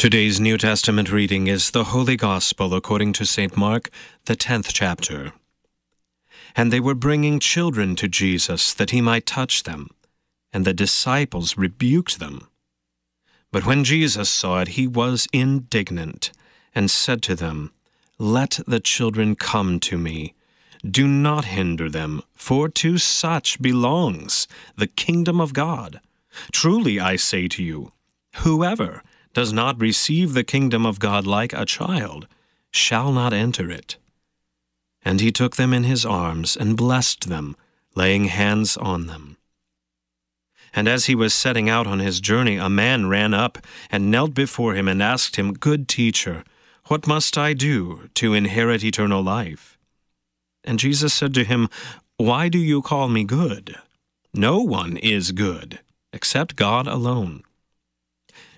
Today's New Testament reading is the Holy Gospel according to St. Mark, the 10th chapter. And they were bringing children to Jesus that he might touch them, and the disciples rebuked them. But when Jesus saw it, he was indignant, and said to them, Let the children come to me. Do not hinder them, for to such belongs the kingdom of God. Truly I say to you, whoever does not receive the kingdom of God like a child shall not enter it. And he took them in his arms and blessed them, laying hands on them. And as he was setting out on his journey, a man ran up and knelt before him and asked him, Good teacher, what must I do to inherit eternal life? And Jesus said to him, Why do you call me good? No one is good, except God alone.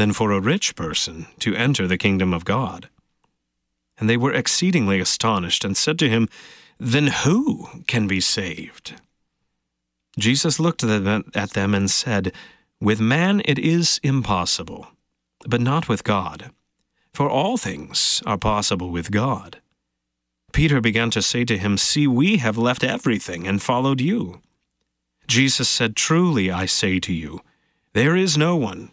than for a rich person to enter the kingdom of God. And they were exceedingly astonished and said to him, Then who can be saved? Jesus looked at them and said, With man it is impossible, but not with God. For all things are possible with God. Peter began to say to him, See, we have left everything and followed you. Jesus said, Truly I say to you, there is no one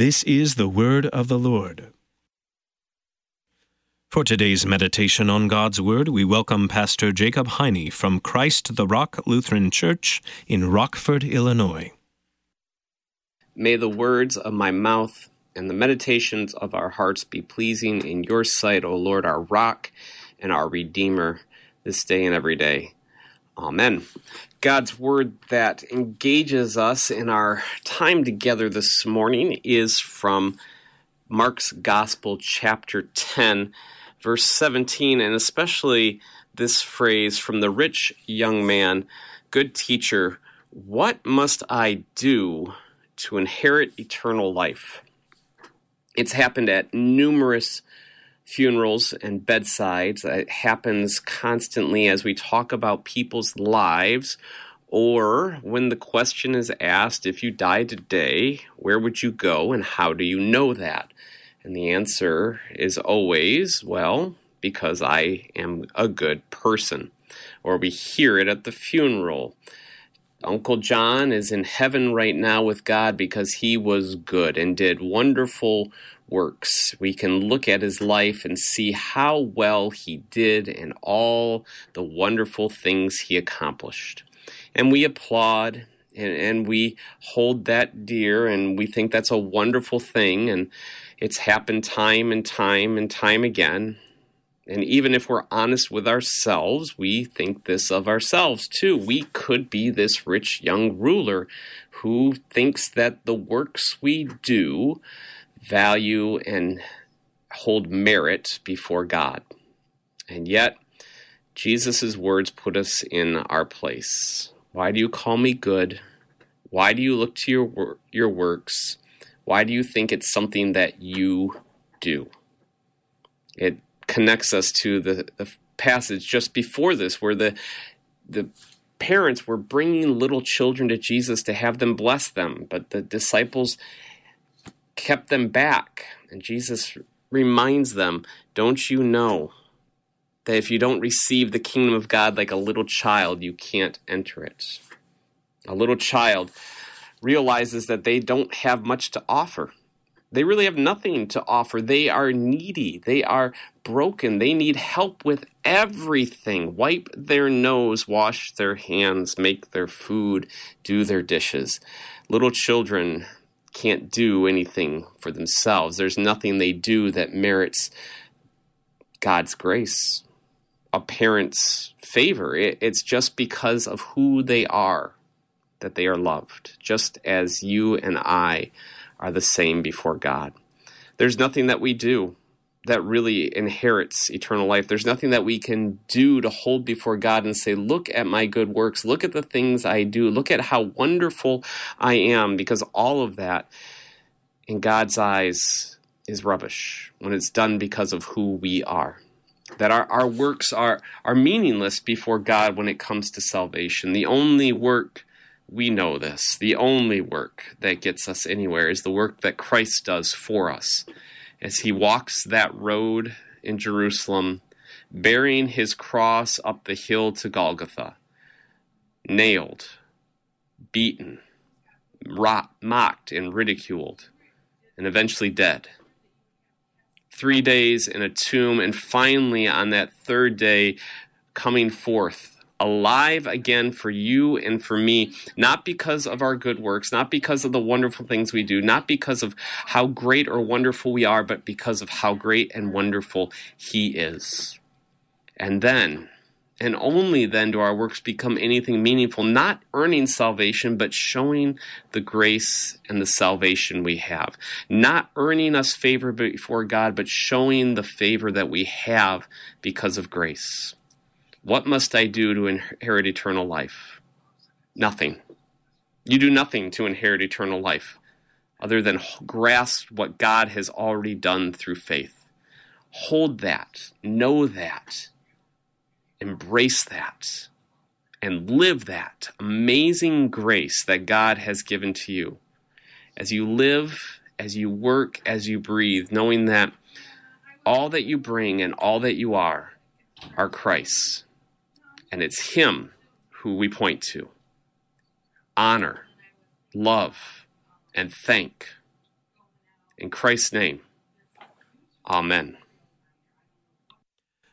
This is the word of the Lord. For today's meditation on God's Word, we welcome Pastor Jacob Heine from Christ the Rock Lutheran Church in Rockford, Illinois. May the words of my mouth and the meditations of our hearts be pleasing in your sight, O Lord, our rock and our Redeemer, this day and every day. Amen. God's word that engages us in our time together this morning is from Mark's Gospel, chapter 10, verse 17, and especially this phrase from the rich young man Good teacher, what must I do to inherit eternal life? It's happened at numerous funerals and bedsides. It happens constantly as we talk about people's lives, or when the question is asked if you die today, where would you go and how do you know that? And the answer is always, well, because I am a good person. Or we hear it at the funeral. Uncle John is in heaven right now with God because he was good and did wonderful works. We can look at his life and see how well he did and all the wonderful things he accomplished. And we applaud and, and we hold that dear and we think that's a wonderful thing and it's happened time and time and time again. And even if we're honest with ourselves, we think this of ourselves too. We could be this rich young ruler who thinks that the works we do value and hold merit before God. And yet, Jesus' words put us in our place. Why do you call me good? Why do you look to your, your works? Why do you think it's something that you do? It connects us to the, the passage just before this, where the the parents were bringing little children to Jesus to have them bless them, but the disciples kept them back. And Jesus reminds them, Don't you know that if you don't receive the kingdom of God like a little child, you can't enter it? A little child realizes that they don't have much to offer. They really have nothing to offer. They are needy. They are broken. They need help with everything. Wipe their nose, wash their hands, make their food, do their dishes. Little children can't do anything for themselves. There's nothing they do that merits God's grace, a parent's favor. it's just because of who they are that they are loved, just as you and I are the same before God. There's nothing that we do that really inherits eternal life. There's nothing that we can do to hold before God and say, Look at my good works. Look at the things I do. Look at how wonderful I am, because all of that in God's eyes is rubbish when it's done because of who we are. That our, our works are, are meaningless before God when it comes to salvation. The only work we know this. The only work that gets us anywhere is the work that Christ does for us as he walks that road in Jerusalem, bearing his cross up the hill to Golgotha, nailed, beaten, mocked, and ridiculed, and eventually dead. Three days in a tomb, and finally on that third day, coming forth alive again for you and for me, not because of our good works, not because of the wonderful things we do, not because of how great or wonderful we are, but because of how great and wonderful He is. And then, and only then do our works become anything meaningful, not earning salvation, but showing the grace and the salvation we have. Not earning us favor before God, but showing the favor that we have because of grace. What must I do to inherit eternal life? Nothing. You do nothing to inherit eternal life other than grasp what God has already done through faith. Hold that, know that, embrace that, and live that amazing grace that God has given to you. As you live, as you work, as you breathe, knowing that all that you bring and all that you are are Christ's and it's Him who we point to. Honor, love, and thank. In Christ's name, Amen.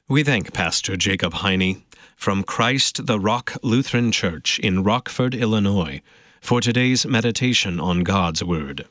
We thank Pastor Jacob Heine from Christ the Rock Lutheran Church in Rockford, Illinois, for today's meditation on God's Word.